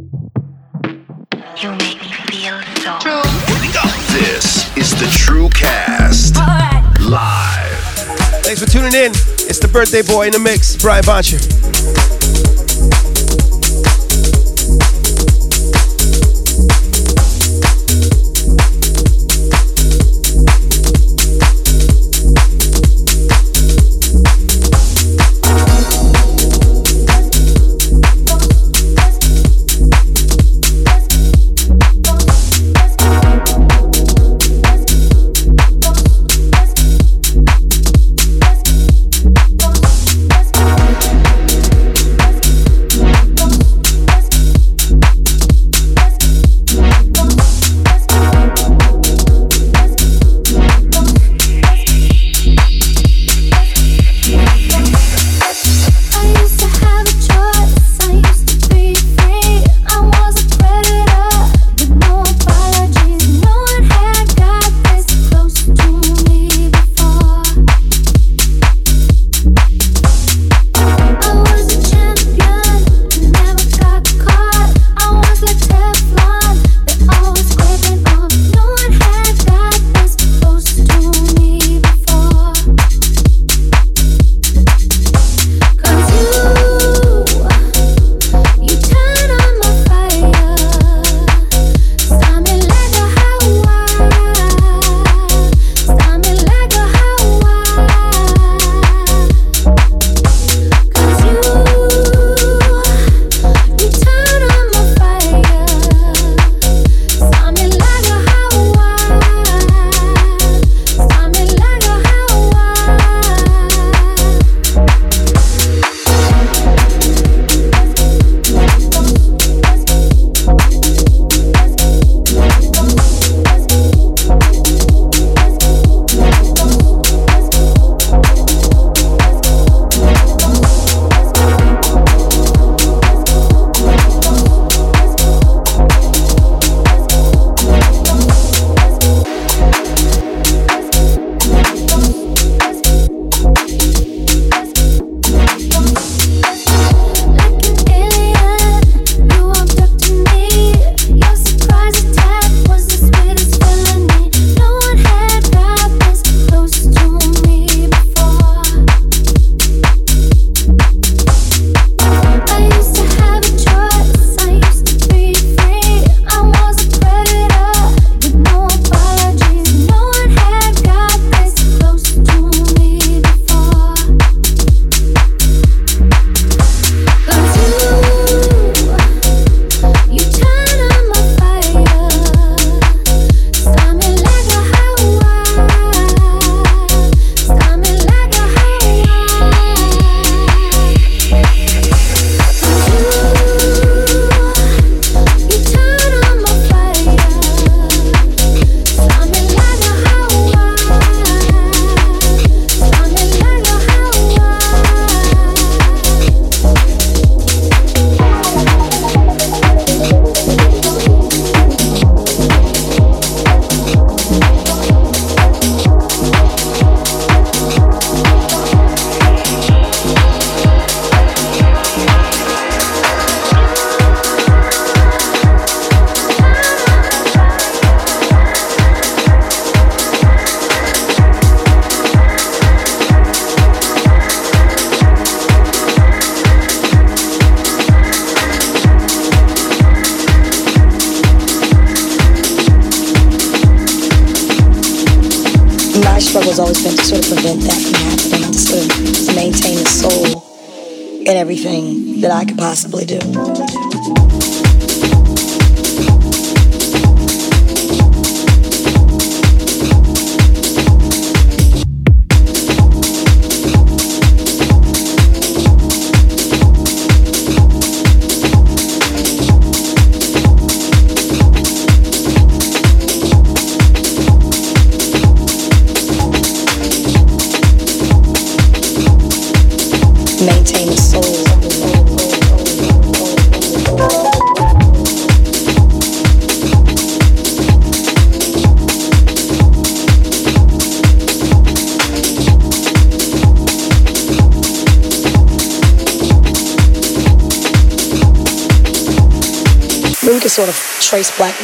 You make me feel so true. This is the TrueCast live. Thanks for tuning in. It's the birthday boy in the mix, Brian Boncher.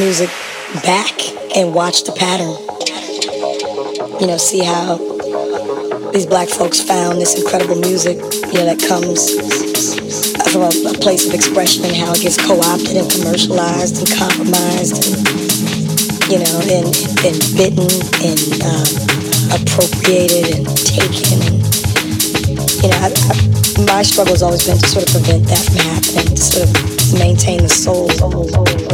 Music back and watch the pattern. You know, see how these black folks found this incredible music, you know, that comes from a, a place of expression and how it gets co-opted and commercialized and compromised and, you know, and, and bitten and um, appropriated and taken and, you know, I, I, my struggle has always been to sort of prevent that from happening, to sort of maintain the soul. everything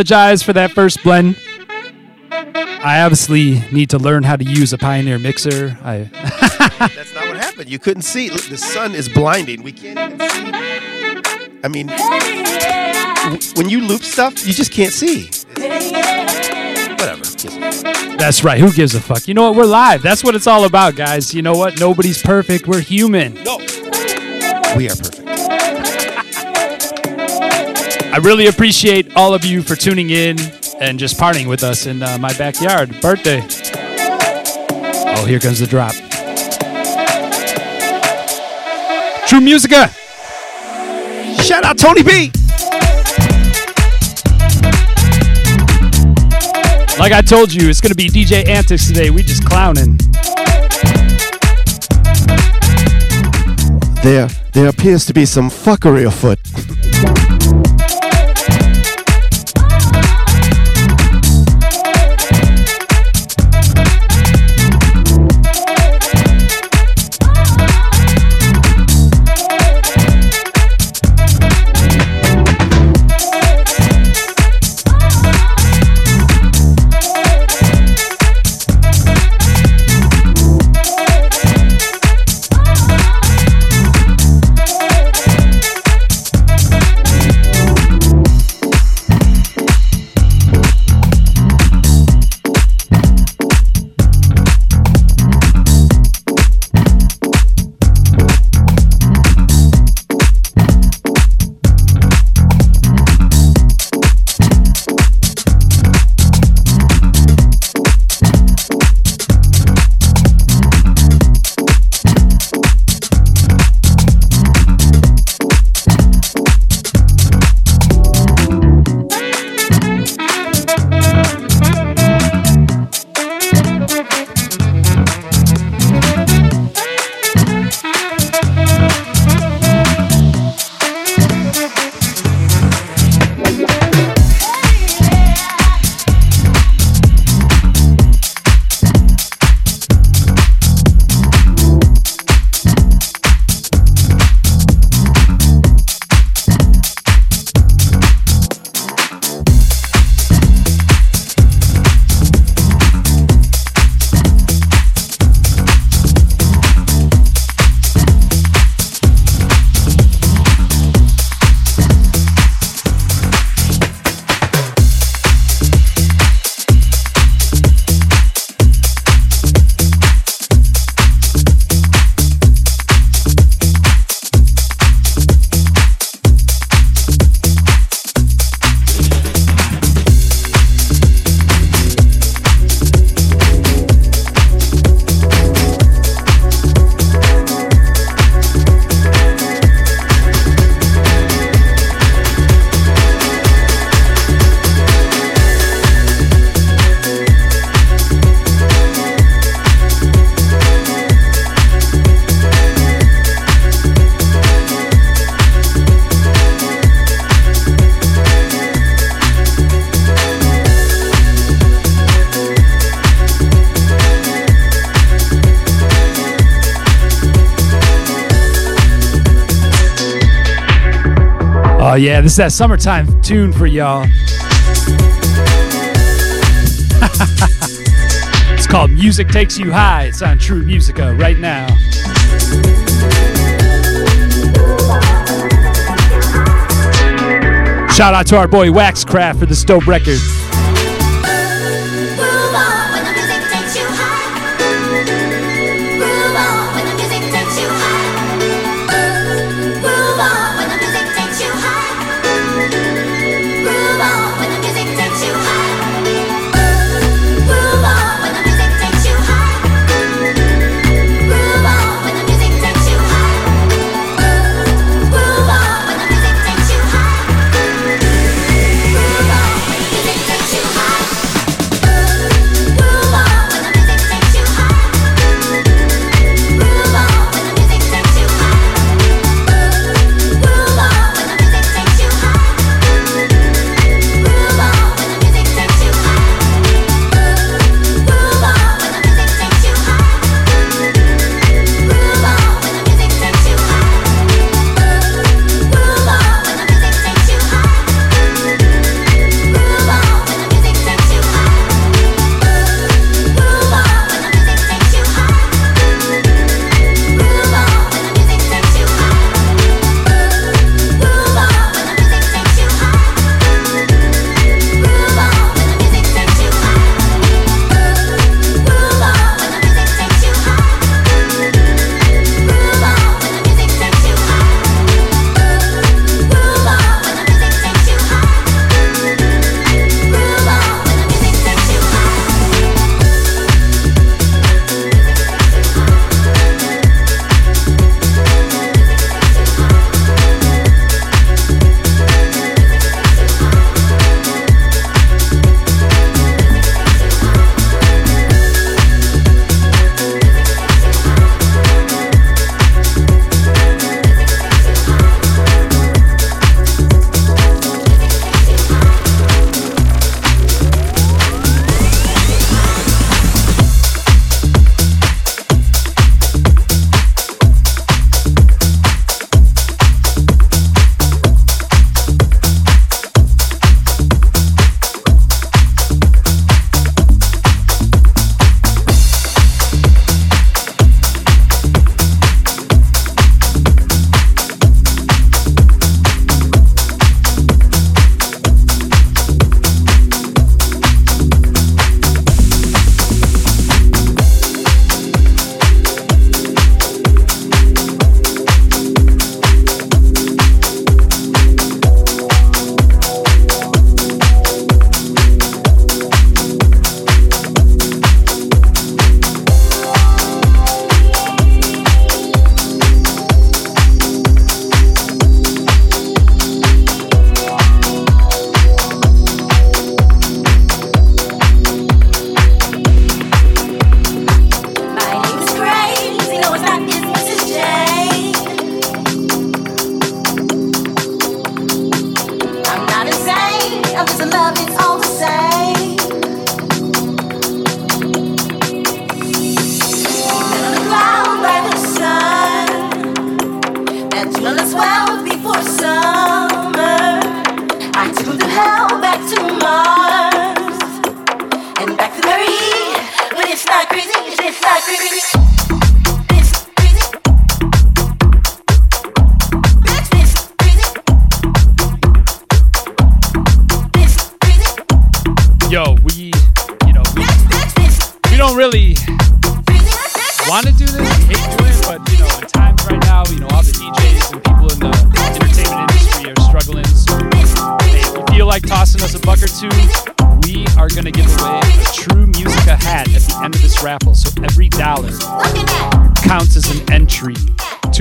apologize for that first blend. I obviously need to learn how to use a Pioneer mixer. I That's not what happened. You couldn't see. Look, the sun is blinding. We can't even see. I mean, when you loop stuff, you just can't see. Whatever. That's right. Who gives a fuck? You know what? We're live. That's what it's all about, guys. You know what? Nobody's perfect. We're human. No. We are perfect. I really appreciate all of you for tuning in and just partying with us in uh, my backyard. Birthday. Oh, here comes the drop. True Musica. Shout out Tony B. Like I told you, it's going to be DJ Antics today. We just clowning. There, there appears to be some fuckery afoot. yeah, this is that summertime tune for y'all. it's called Music Takes You High. It's on True Musica right now. Shout out to our boy Waxcraft for this dope record.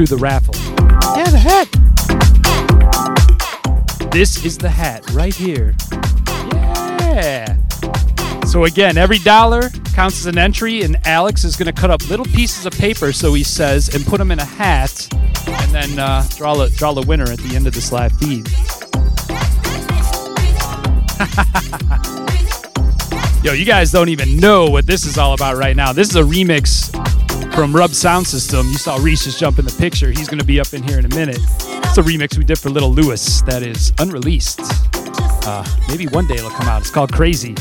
to the raffle. Yeah, the hat. This is the hat right here. Yeah. So again, every dollar counts as an entry, and Alex is going to cut up little pieces of paper, so he says, and put them in a hat, and then uh, draw draw the winner at the end of this live feed. Yo, you guys don't even know what this is all about right now. This is a remix from Rub Sound System. You saw Reese just jump in the picture. He's going to be up in here in a minute. It's a remix we did for Lil Louis that is unreleased. Uh, maybe one day it'll come out. It's called Crazy.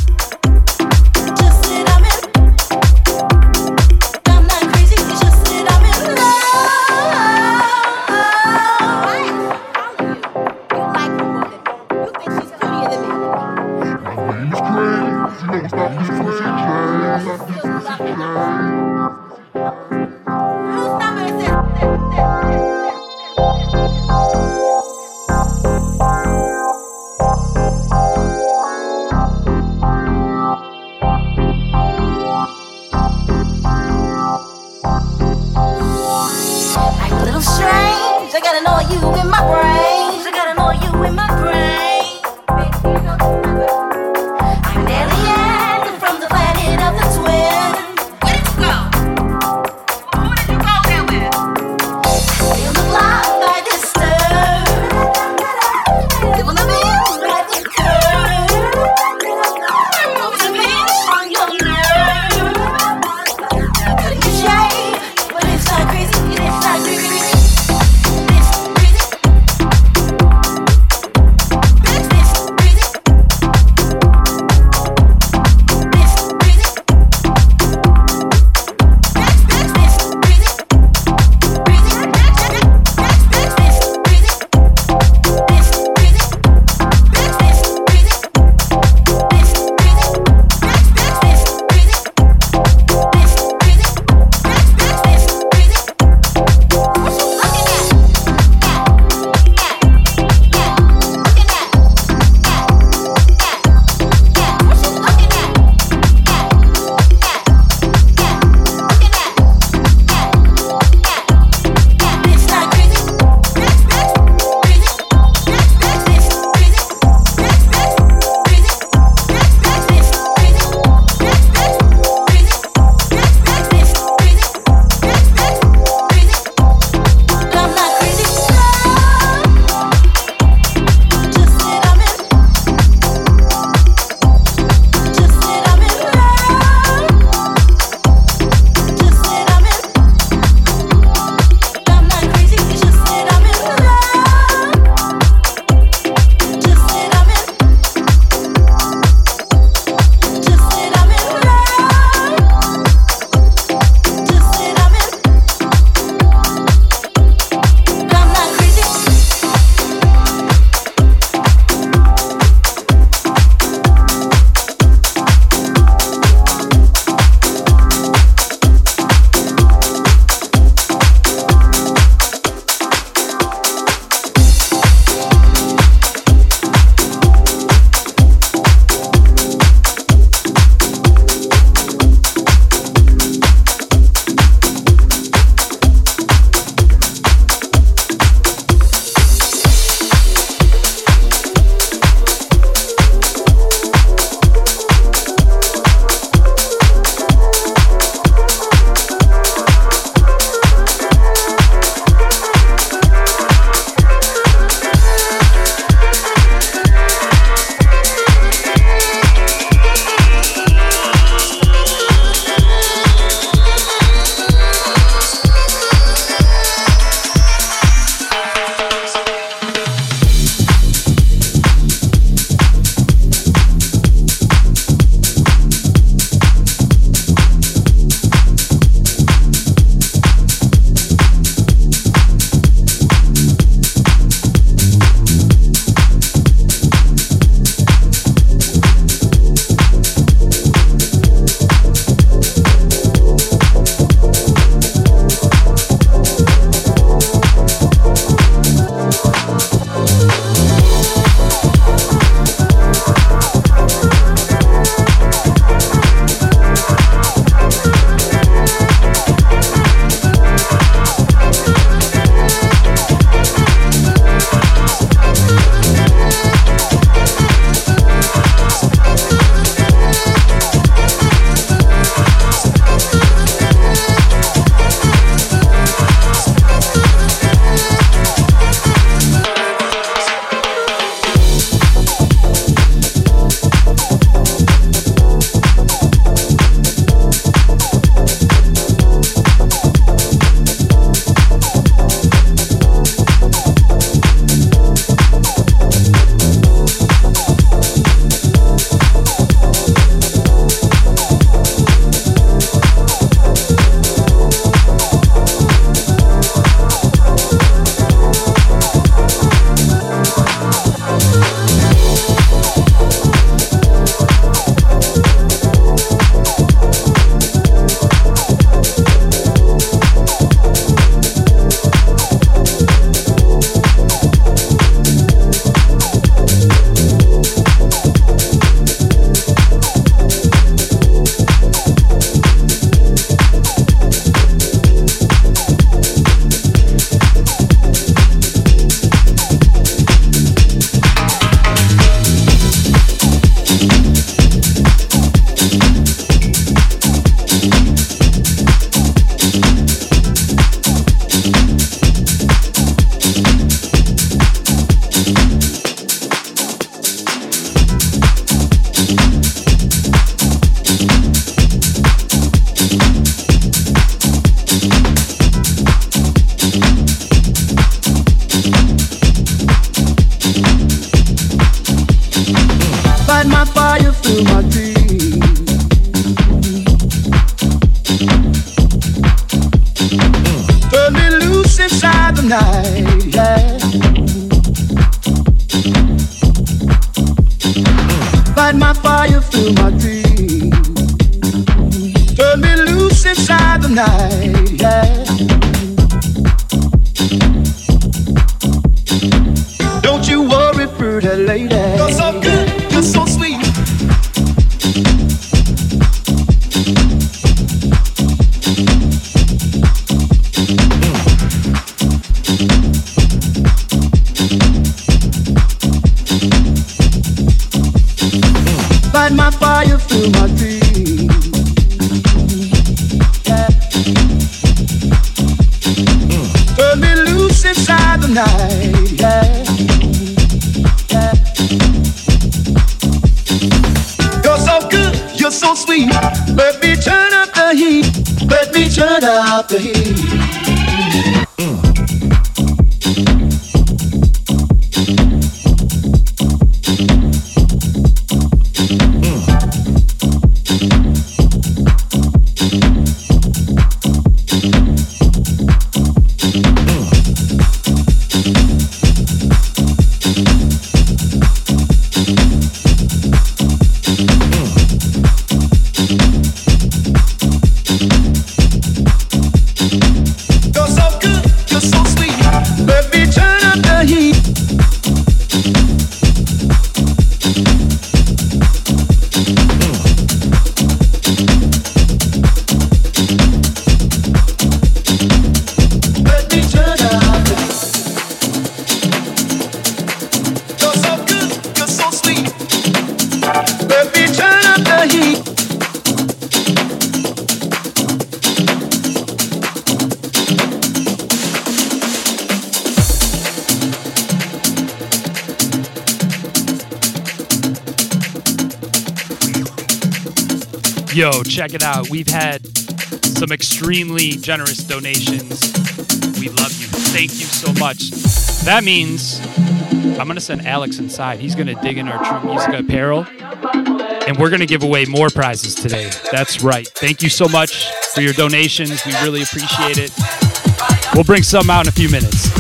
Yo, check it out. We've had some extremely generous donations. We love you. Thank you so much. That means I'm going to send Alex inside. He's going to dig in our True Music apparel, and we're going to give away more prizes today. That's right. Thank you so much for your donations. We really appreciate it. We'll bring some out in a few minutes.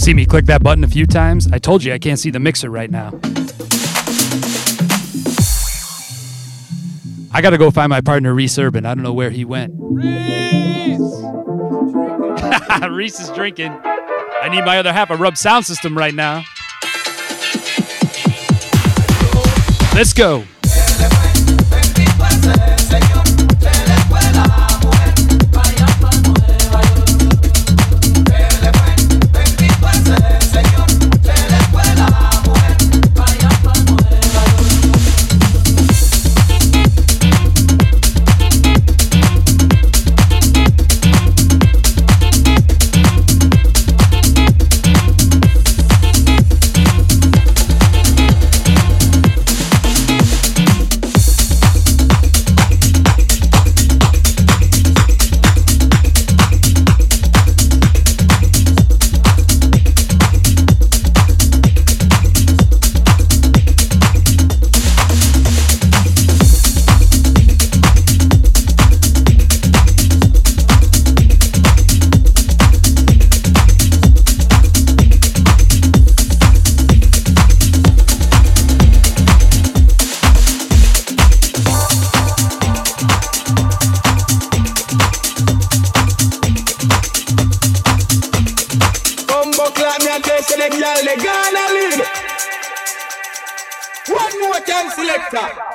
See me click that button a few times? I told you I can't see the mixer right now. I gotta go find my partner Reese Urban. I don't know where he went. Reese! Reese is drinking. I need my other half a rub sound system right now. Let's go. More time, selector.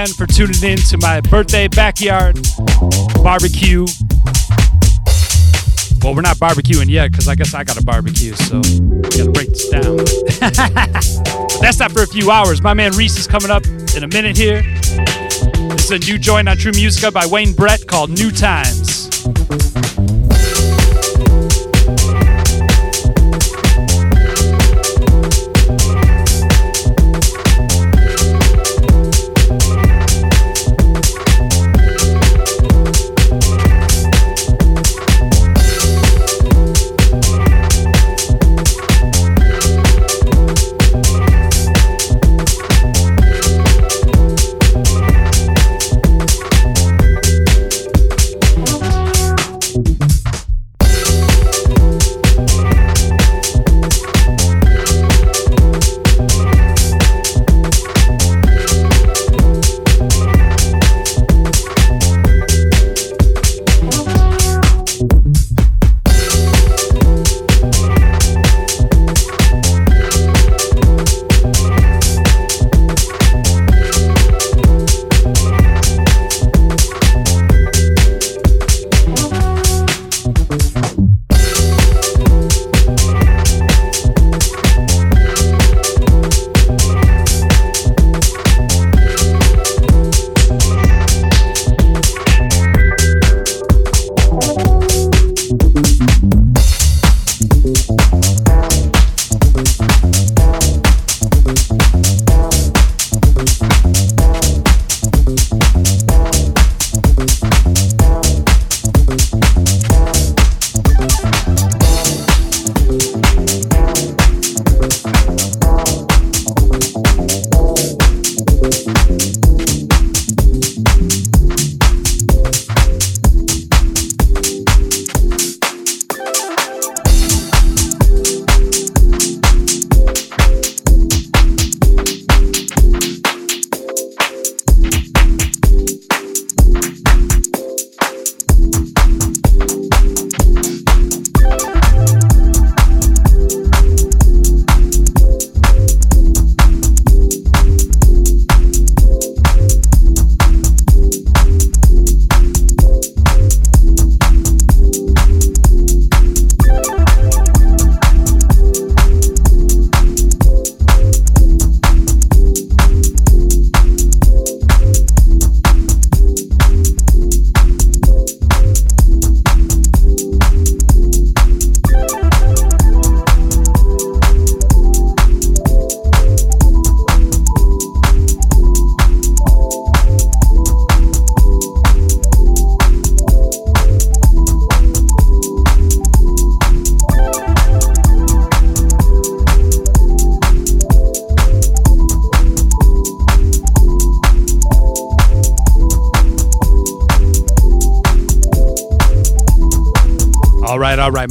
Again for tuning in to my birthday backyard barbecue. Well, we're not barbecuing yet because I guess I got a barbecue, so we gotta break this down. but that's not for a few hours. My man Reese is coming up in a minute here. This is a new joint on True Musica by Wayne Brett called New Times.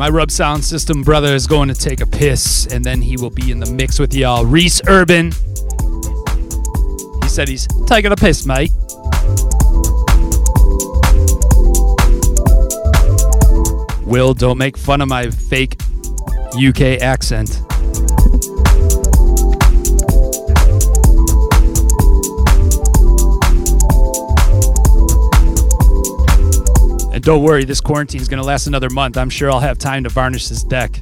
My Rub Sound System brother is going to take a piss, and then he will be in the mix with y'all. Reese Urban. He said he's taking a piss, mate. Will, don't make fun of my fake UK accent. Don't worry, this quarantine is going to last another month. I'm sure I'll have time to varnish this deck.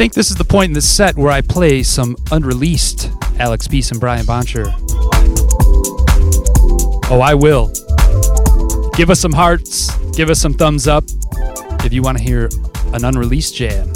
Think this is the point in the set where I play some unreleased Alex Peace and Brian Boncher. Oh, I will. Give us some hearts, give us some thumbs up if you want to hear an unreleased jam.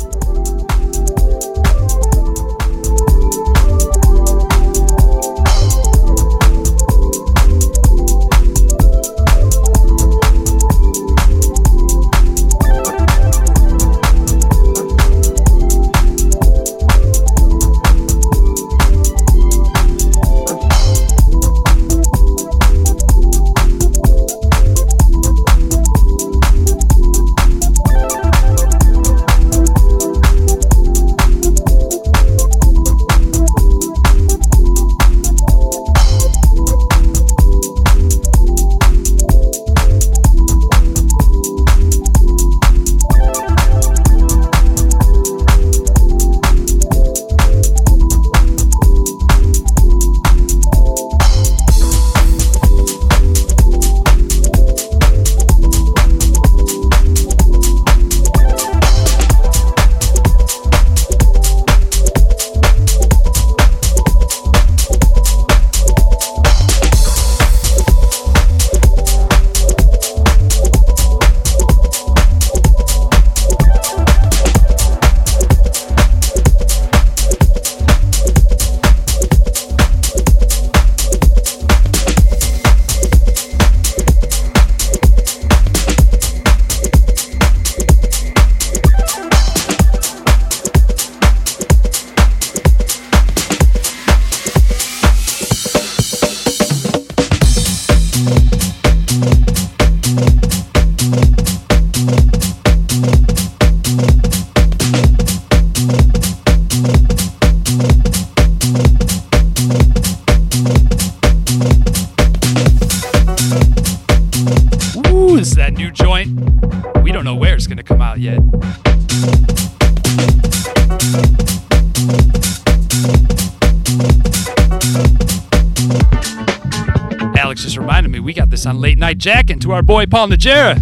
Our boy Paul Najera.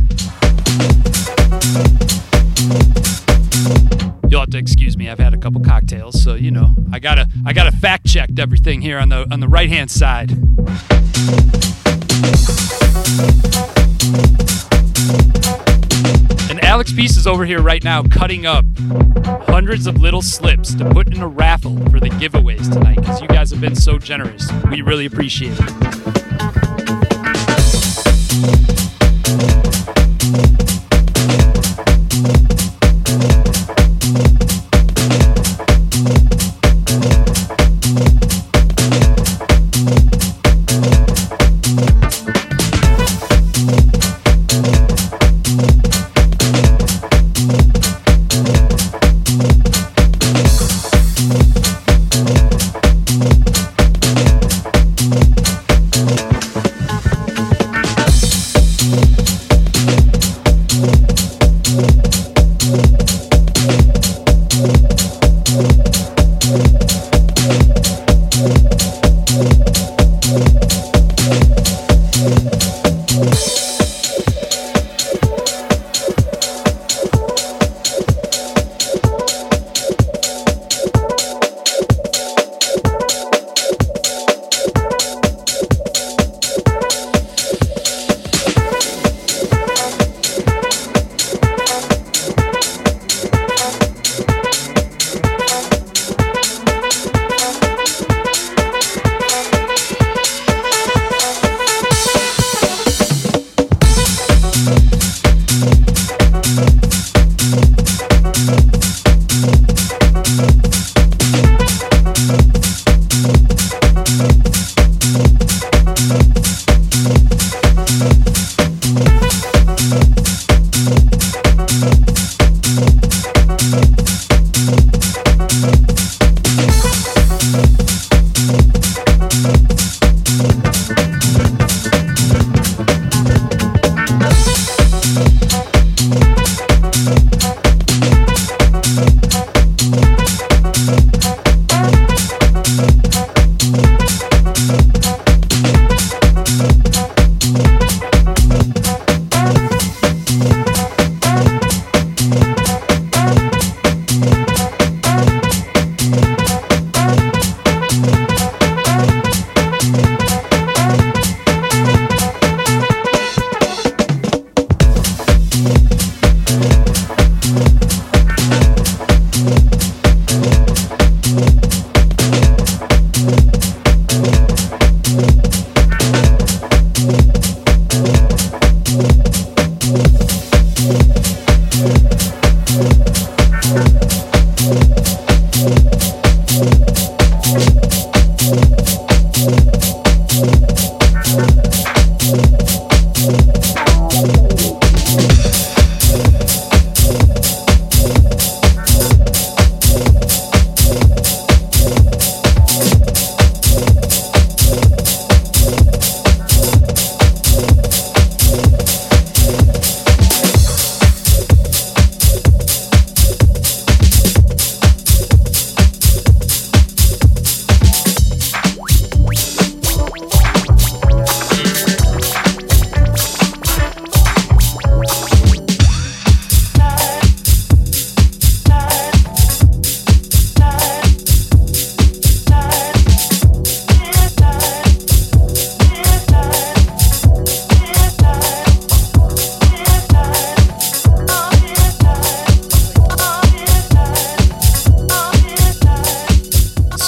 You'll have to excuse me. I've had a couple cocktails, so you know I gotta I gotta fact checked everything here on the on the right hand side. And Alex Peace is over here right now cutting up hundreds of little slips to put in a raffle for the giveaways tonight because you guys have been so generous. We really appreciate it.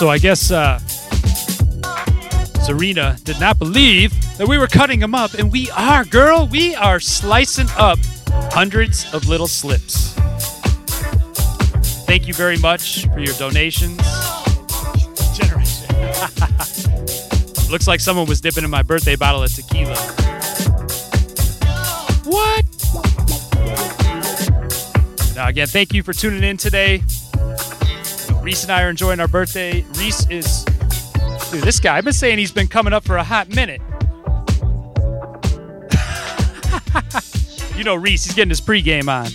So I guess uh, Serena did not believe that we were cutting them up, and we are, girl. We are slicing up hundreds of little slips. Thank you very much for your donations. Generation. Looks like someone was dipping in my birthday bottle of tequila. What? Now, again, thank you for tuning in today. Reese and I are enjoying our birthday. Reese is, dude, this guy, I've been saying he's been coming up for a hot minute. you know, Reese, he's getting his pregame on.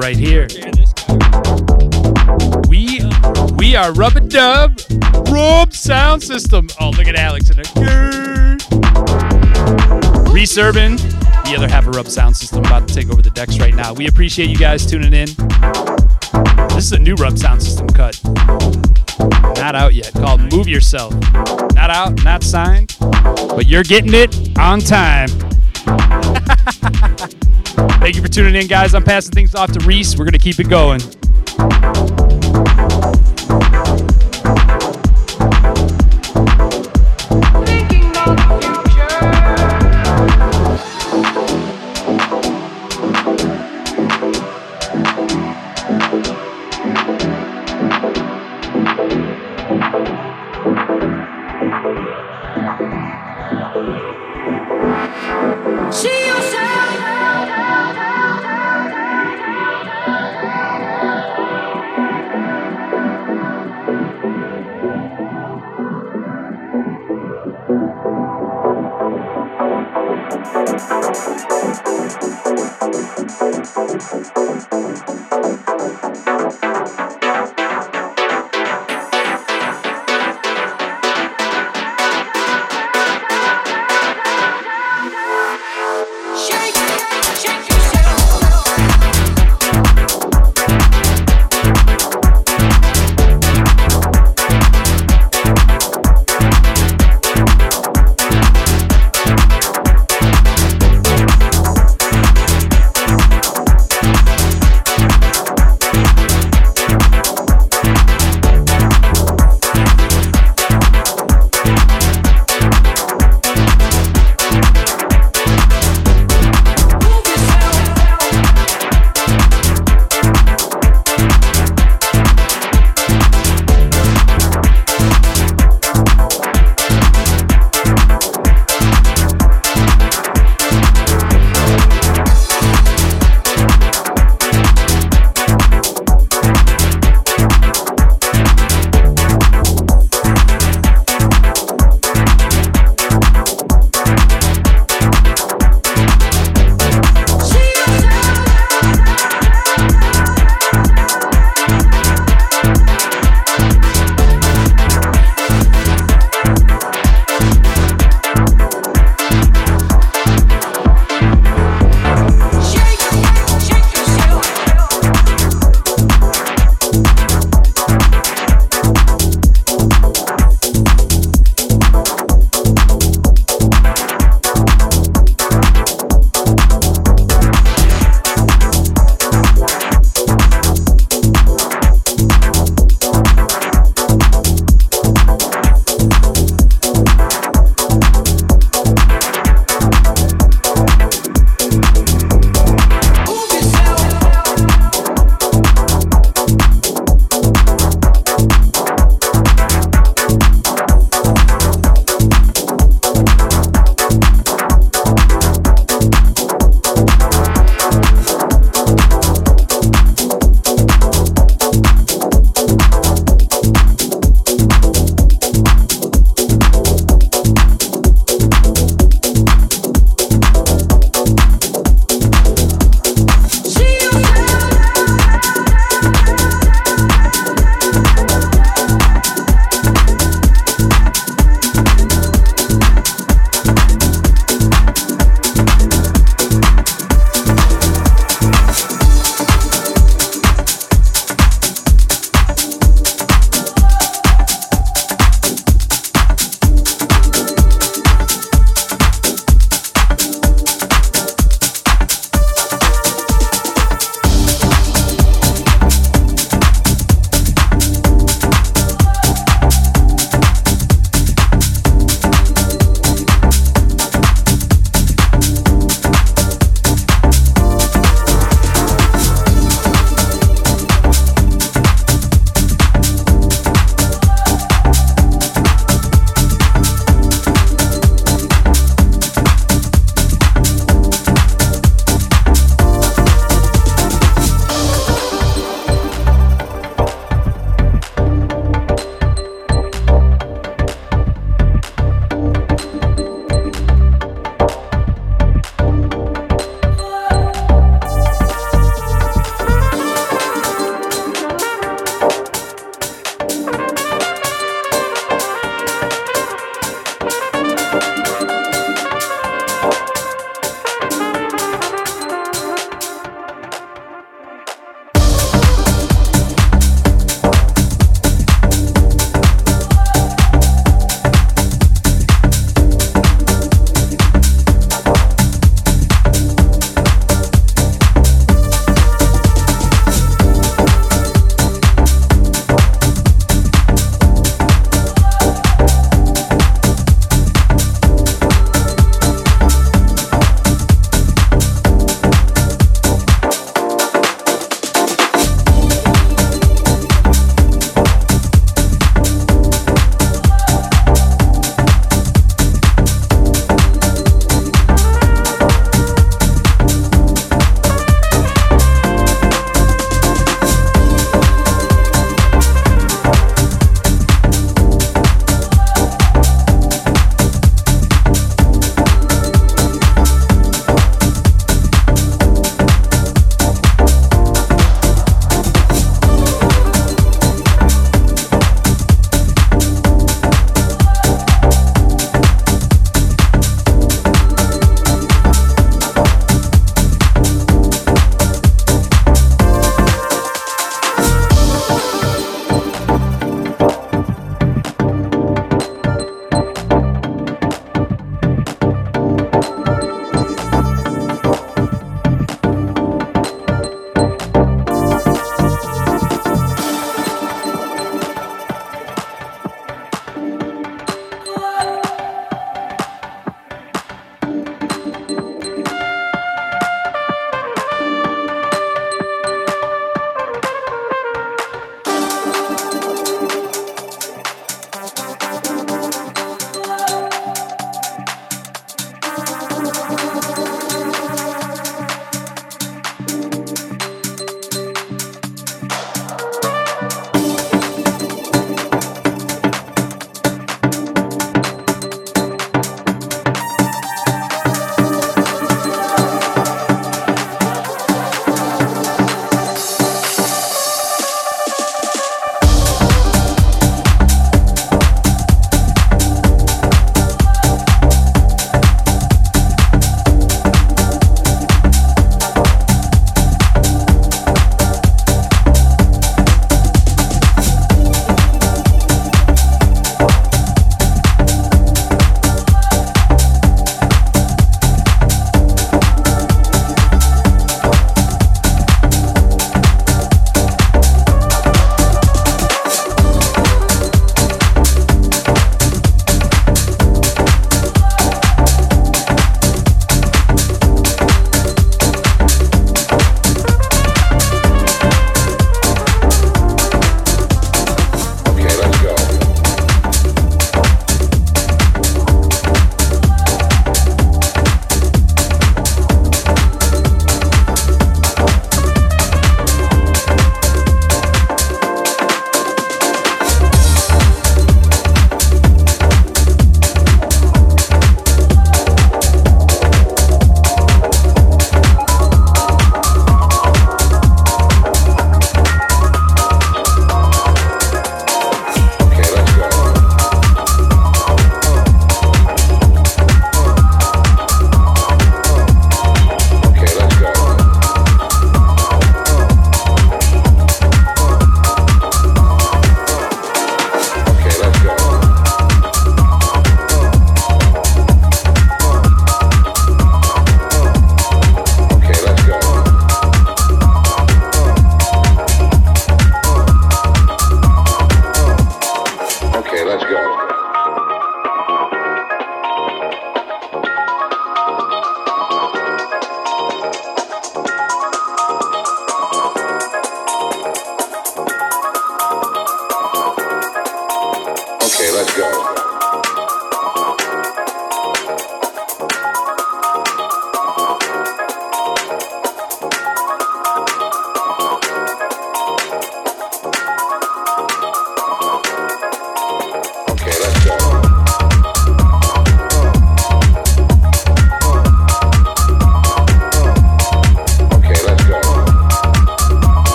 Right here. We we are Rub a Dub Rub Sound System. Oh, look at Alex in there. Reserving the other half of Rub Sound System about to take over the decks right now. We appreciate you guys tuning in. This is a new Rub Sound System cut. Not out yet. Called Move Yourself. Not out, not signed, but you're getting it on time. Tuning in, guys. I'm passing things off to Reese. We're going to keep it going.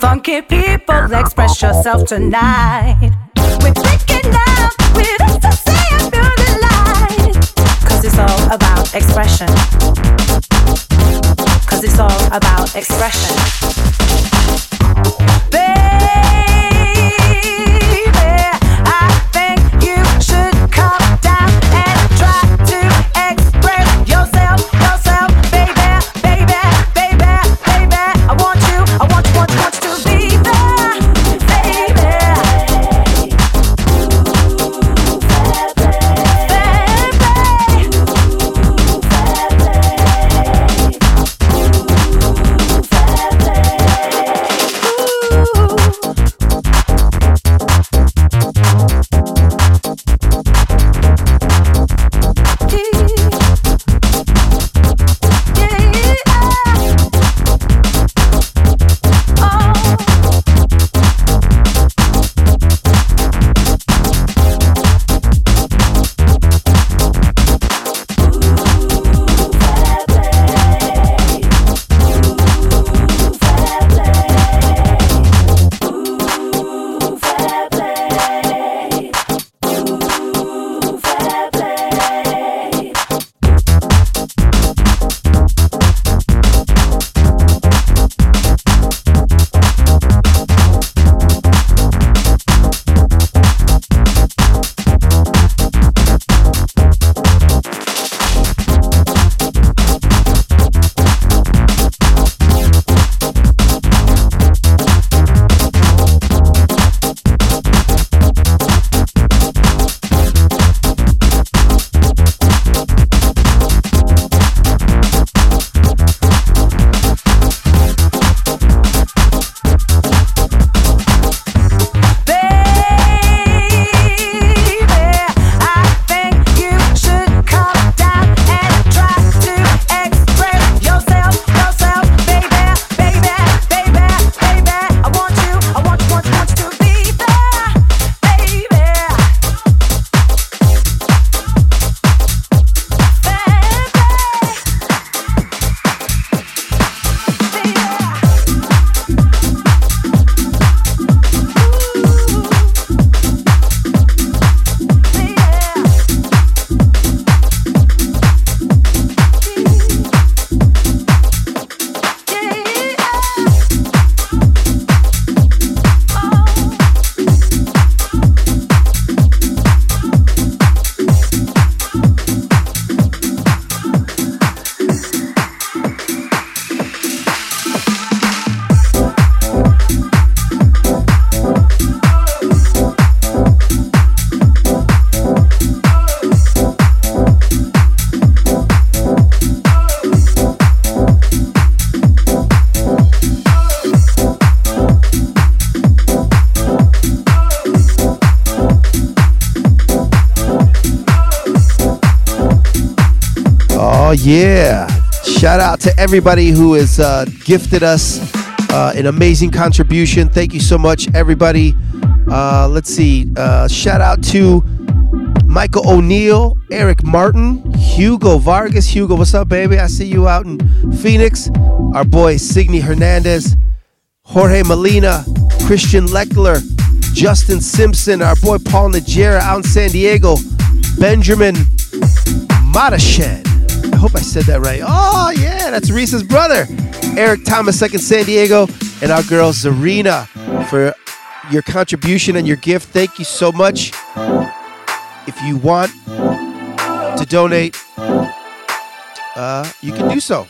Funky people, express yourself tonight. We're breaking down with us to see a beauty light. Cause it's all about expression. Cause it's all about expression. Baby, yeah! Shout out to everybody who has uh, gifted us uh, an amazing contribution. Thank you so much, everybody. Uh, let's see. Uh, shout out to Michael O'Neill, Eric Martin, Hugo Vargas. Hugo, what's up, baby? I see you out in Phoenix. Our boy Signe Hernandez, Jorge Molina, Christian Leckler, Justin Simpson, our boy Paul Najera out in San Diego, Benjamin Matashed. Hope I said that right. Oh, yeah, that's Reese's brother. Eric Thomas, second San Diego, and our girl Zarina for your contribution and your gift. Thank you so much. If you want to donate, uh, you can do so.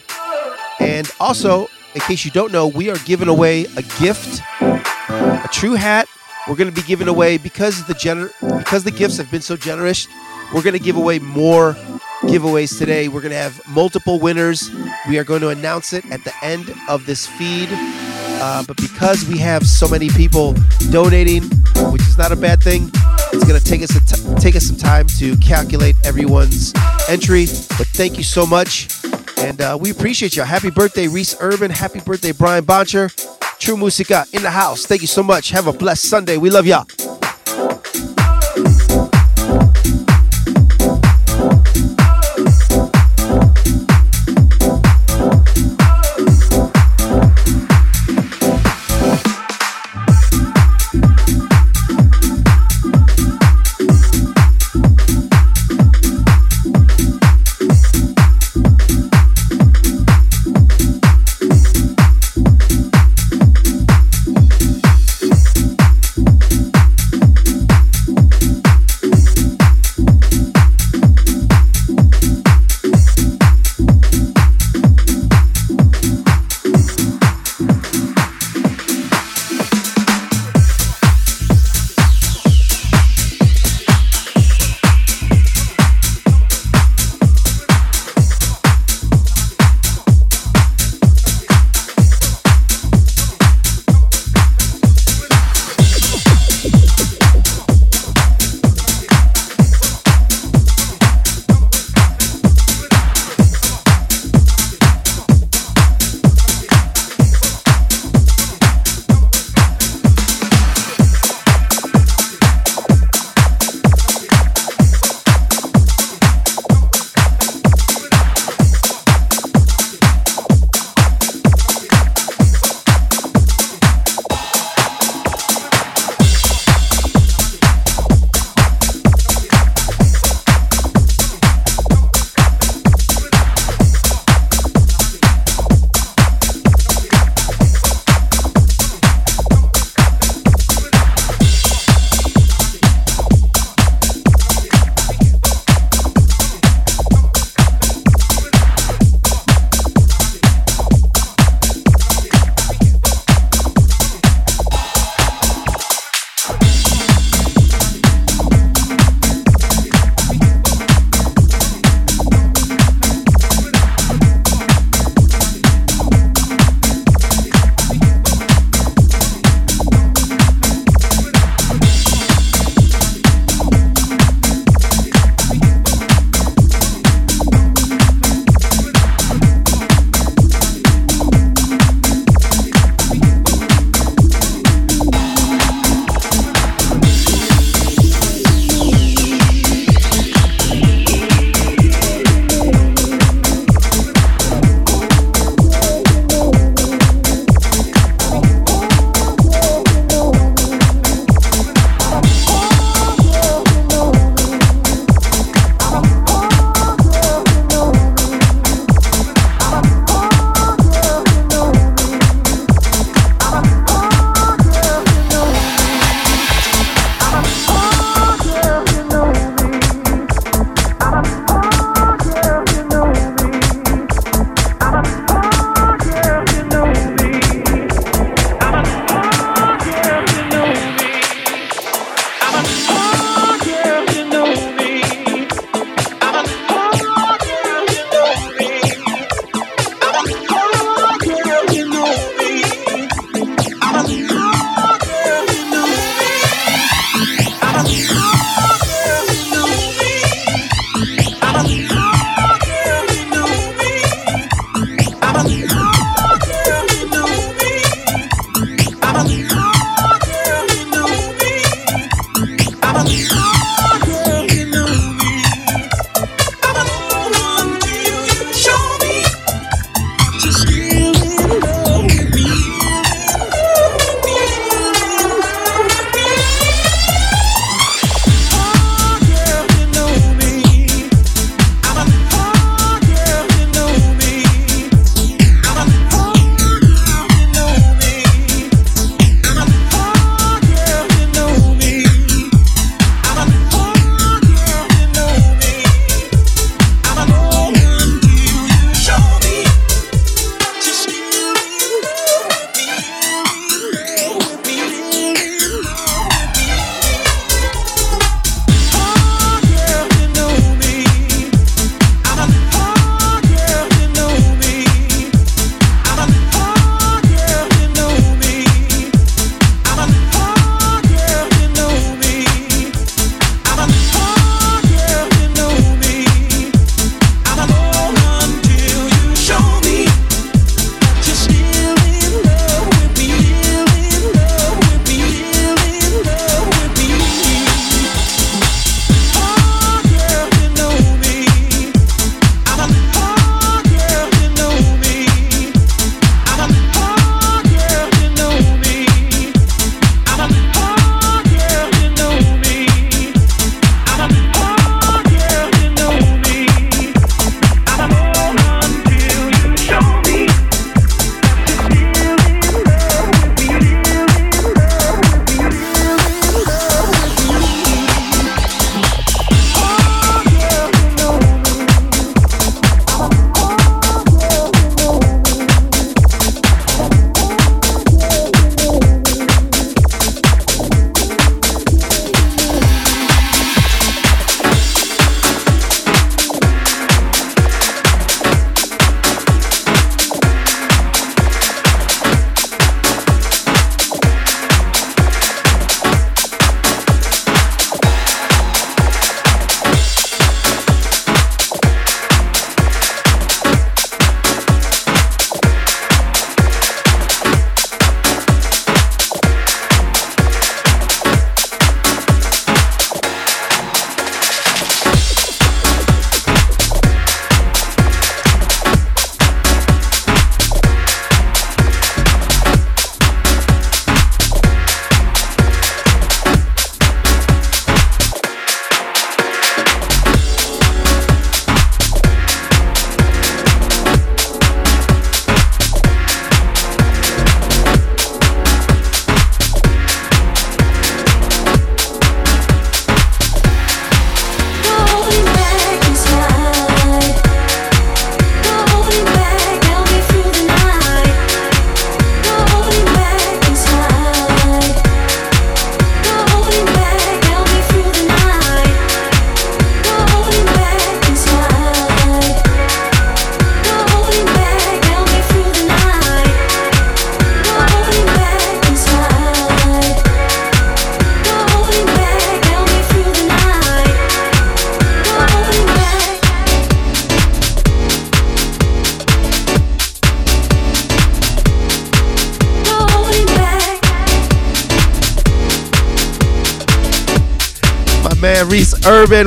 And also, in case you don't know, we are giving away a gift, a true hat. We're going to be giving away because the gener- because the gifts have been so generous. We're going to give away more giveaways today. We're going to have multiple winners. We are going to announce it at the end of this feed. Uh, but because we have so many people donating, which is not a bad thing, it's going to take us take us some time to calculate everyone's entry. But thank you so much, and uh, we appreciate you. Happy birthday, Reese Urban. Happy birthday, Brian Boncher. True Musica in the house. Thank you so much. Have a blessed Sunday. We love y'all.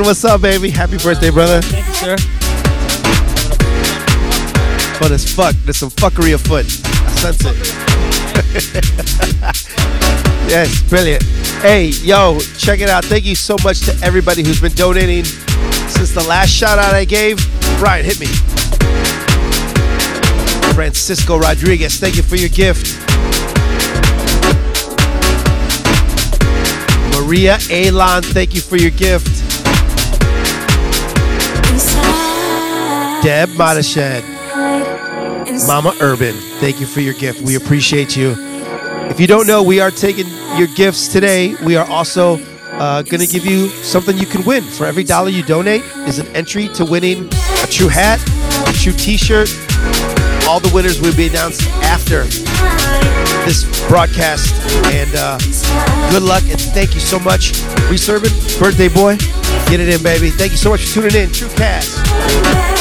What's up, baby? Happy birthday, brother. Thank you, sir. Fun as fuck. There's some fuckery afoot. I sense it. yes, brilliant. Hey, yo, check it out. Thank you so much to everybody who's been donating since the last shout out I gave. Brian, hit me. Francisco Rodriguez, thank you for your gift. Maria Alon, thank you for your gift. Deb Madashed. Mama Urban, thank you for your gift. We appreciate you. If you don't know, we are taking your gifts today. We are also uh, going to give you something you can win. For every dollar you donate is an entry to winning a true hat, a true t-shirt. All the winners will be announced after this broadcast. And uh, good luck and thank you so much. Reese Urban, birthday boy. Get it in, baby. Thank you so much for tuning in. True Cast.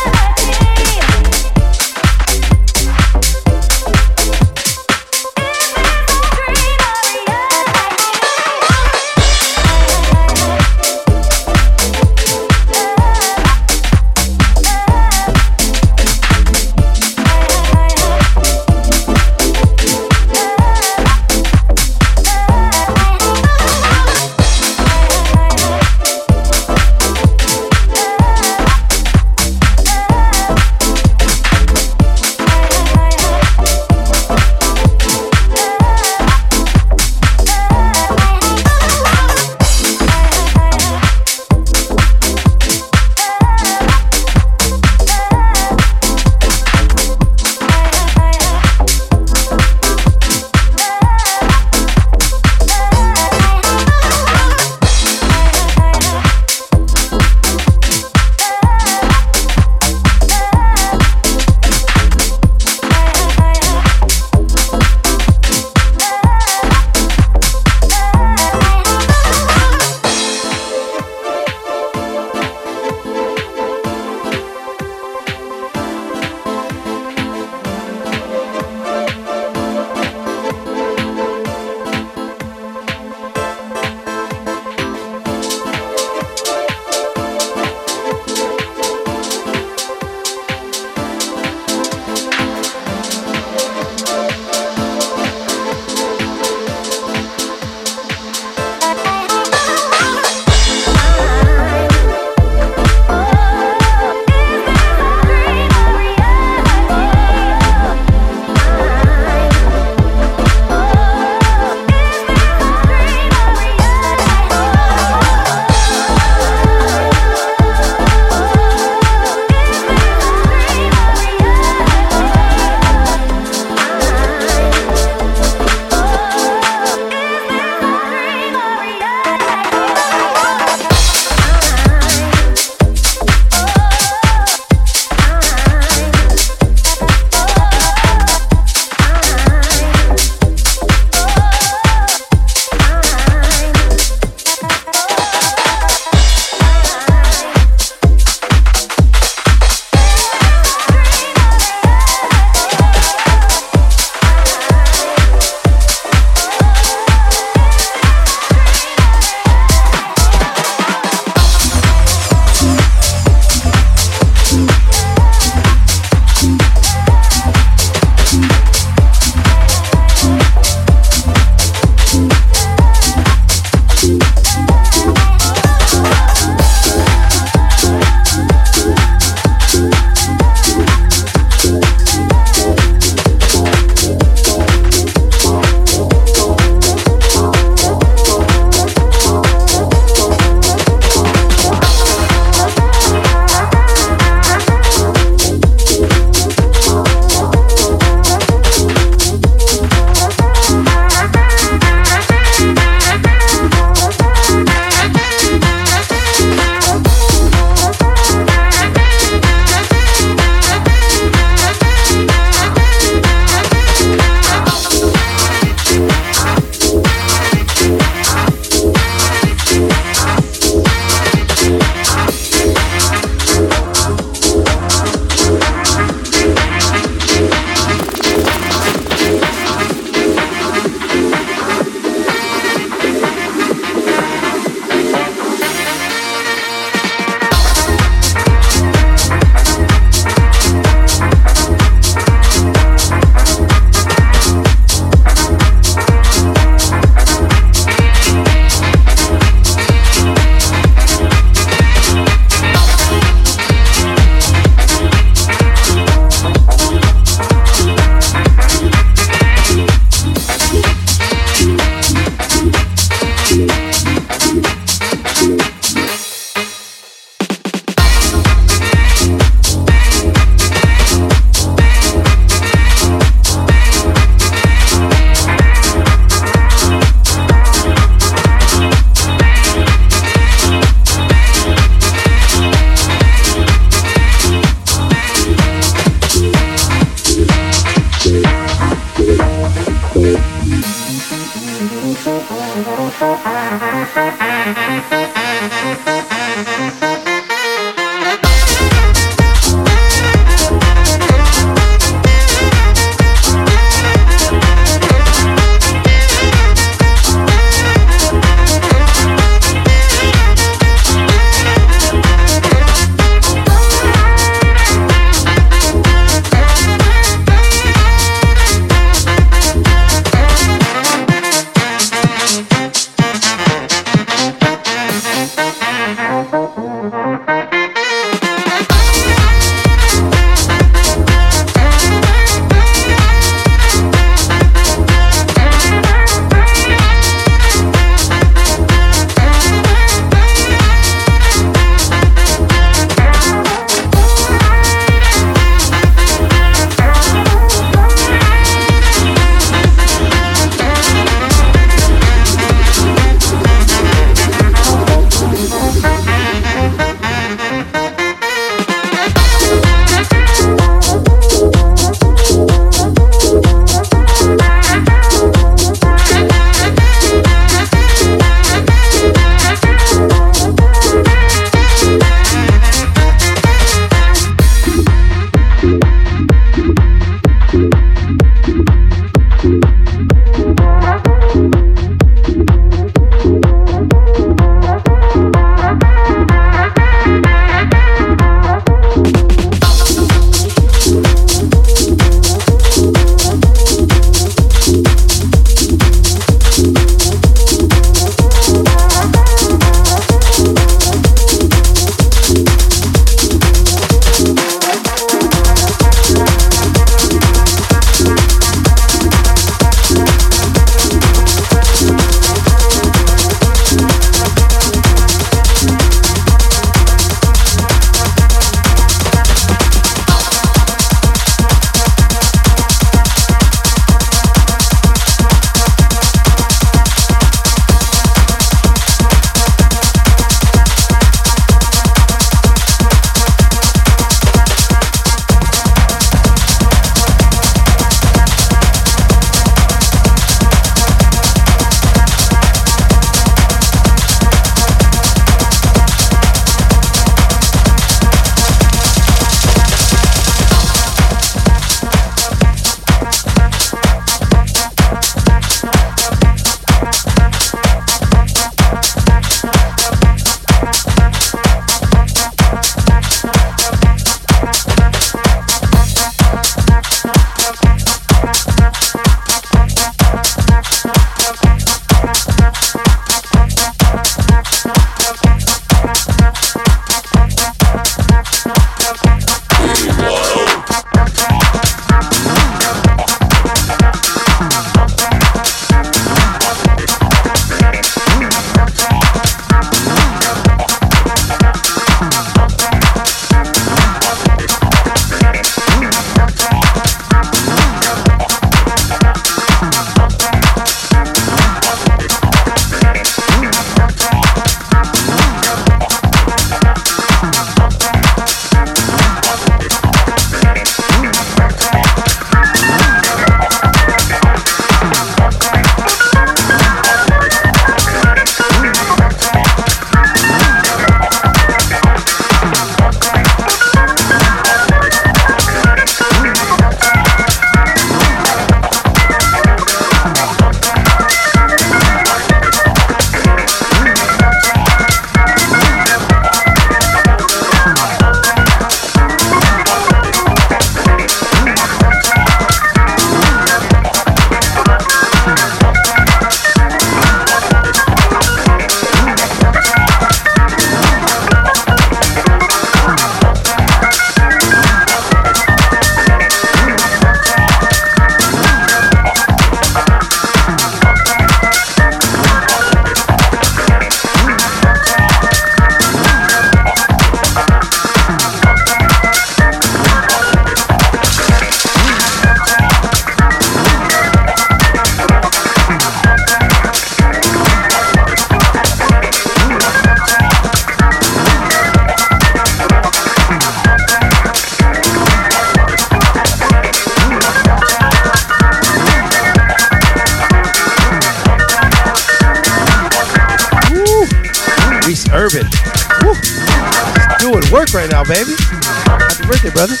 Brother.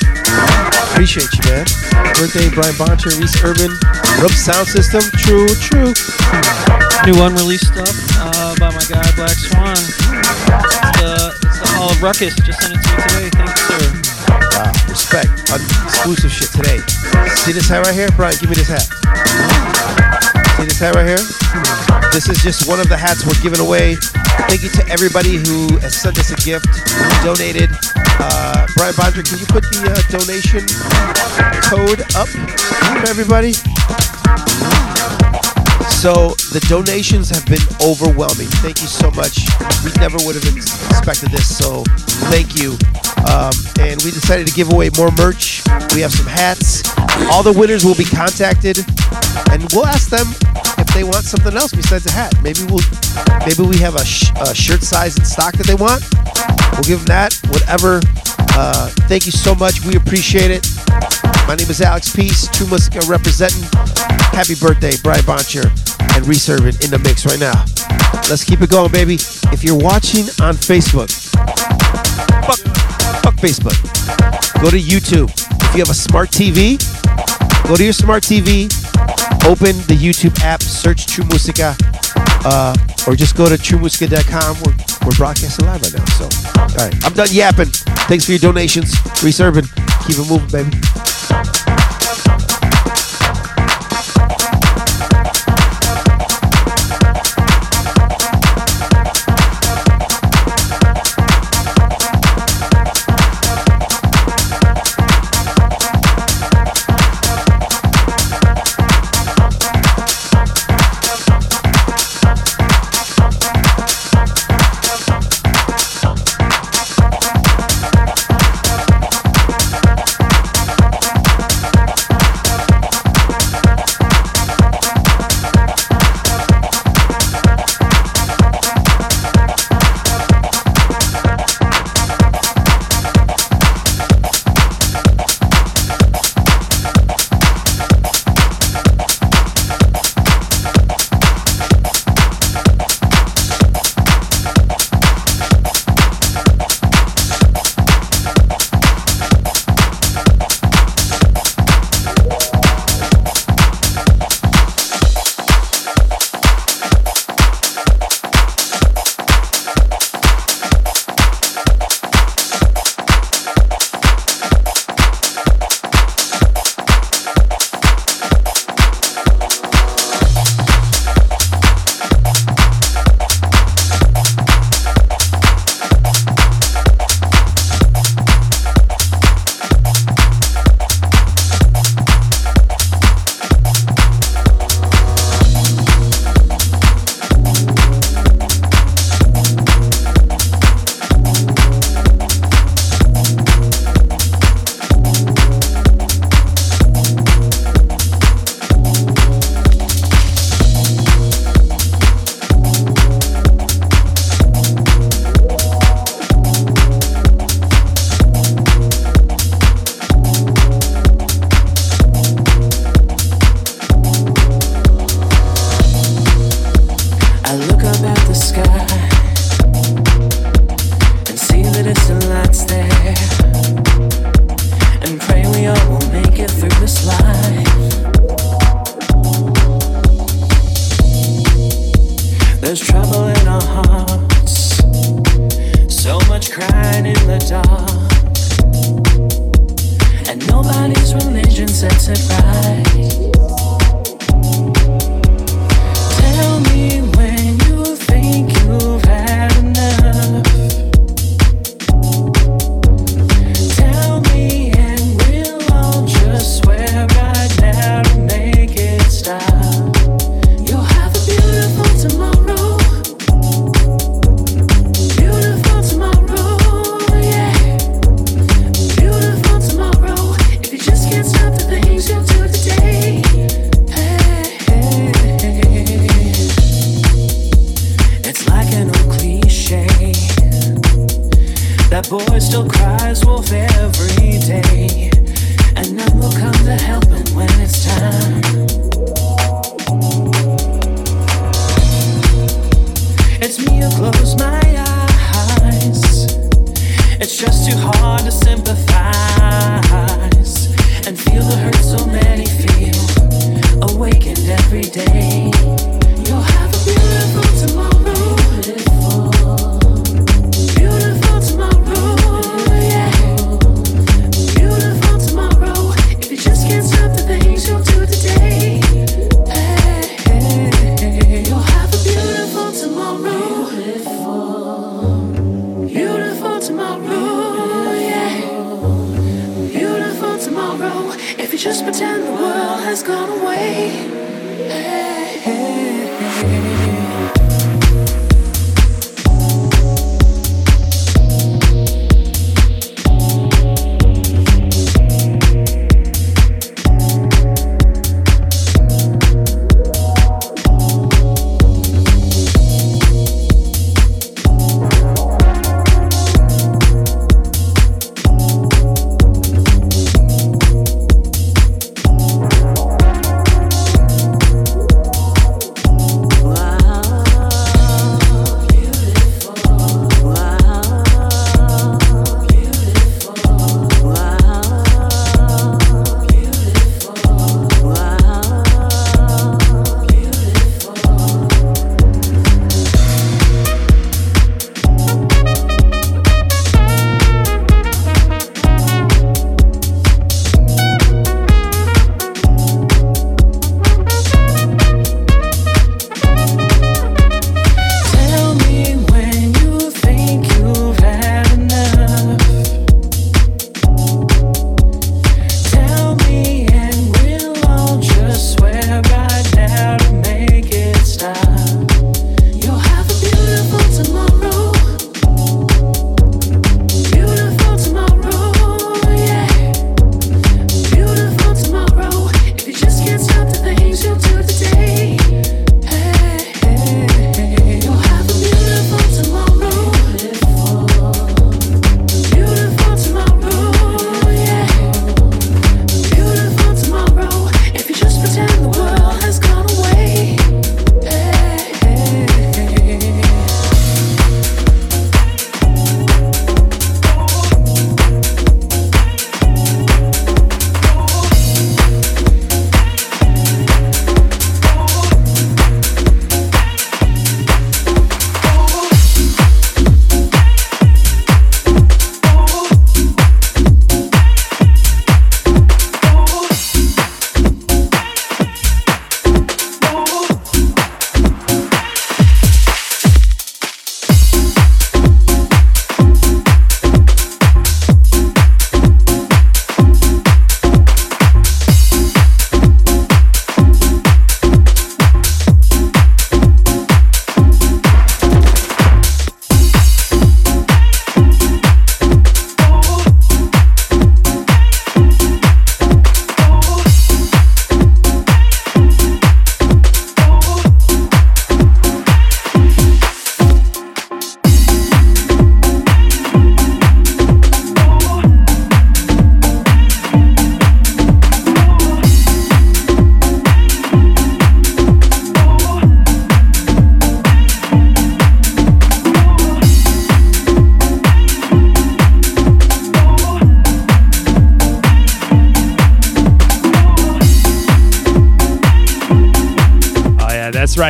Appreciate you, man. Birthday, Brian Boncher, Reese Urban, Rub Sound System. True, true. New unreleased stuff uh, by my guy Black Swan. It's the, it's the Hall of Ruckus. Just sent it to me today. Thank you, sir. Wow, respect. Exclusive shit today. See this hat right here? Brian, give me this hat. See this hat right here? This is just one of the hats we're giving away. Thank you to everybody who has sent us a gift, donated. Uh, Brian Bondra, can you put the uh, donation code up for everybody? So the donations have been overwhelming. Thank you so much. We never would have expected this, so thank you. Um, and we decided to give away more merch. We have some hats. All the winners will be contacted, and we'll ask them if they want something else besides a hat. Maybe we'll, maybe we have a, sh- a shirt size in stock that they want. We'll give them that. Whatever. Uh, thank you so much. We appreciate it. My name is Alex Peace, True Musica representing. Happy birthday, Brian Boncher and Reese Urban in the mix right now. Let's keep it going, baby. If you're watching on Facebook, fuck, fuck Facebook. Go to YouTube. If you have a smart TV, go to your smart TV, open the YouTube app, search True Musica, uh, or just go to truemusica.com. We're, we're broadcasting live right now. So, all right, I'm done yapping. Thanks for your donations. Reese Urban, keep it moving, baby.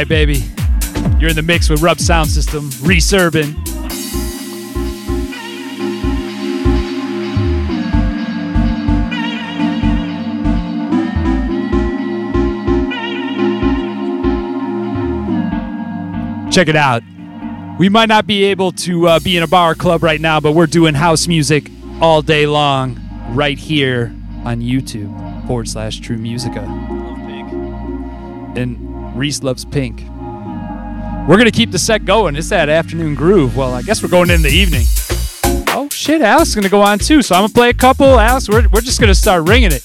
Right, baby. You're in the mix with Rub Sound System, Reese Urban. Check it out. We might not be able to uh, be in a bar or club right now, but we're doing house music all day long right here on YouTube forward slash True Musica. Reese loves pink. We're gonna keep the set going. It's that afternoon groove. Well, I guess we're going in the evening. Oh shit, Alex is gonna go on too. So I'm gonna play a couple. Alex, we're, we're just gonna start ringing it.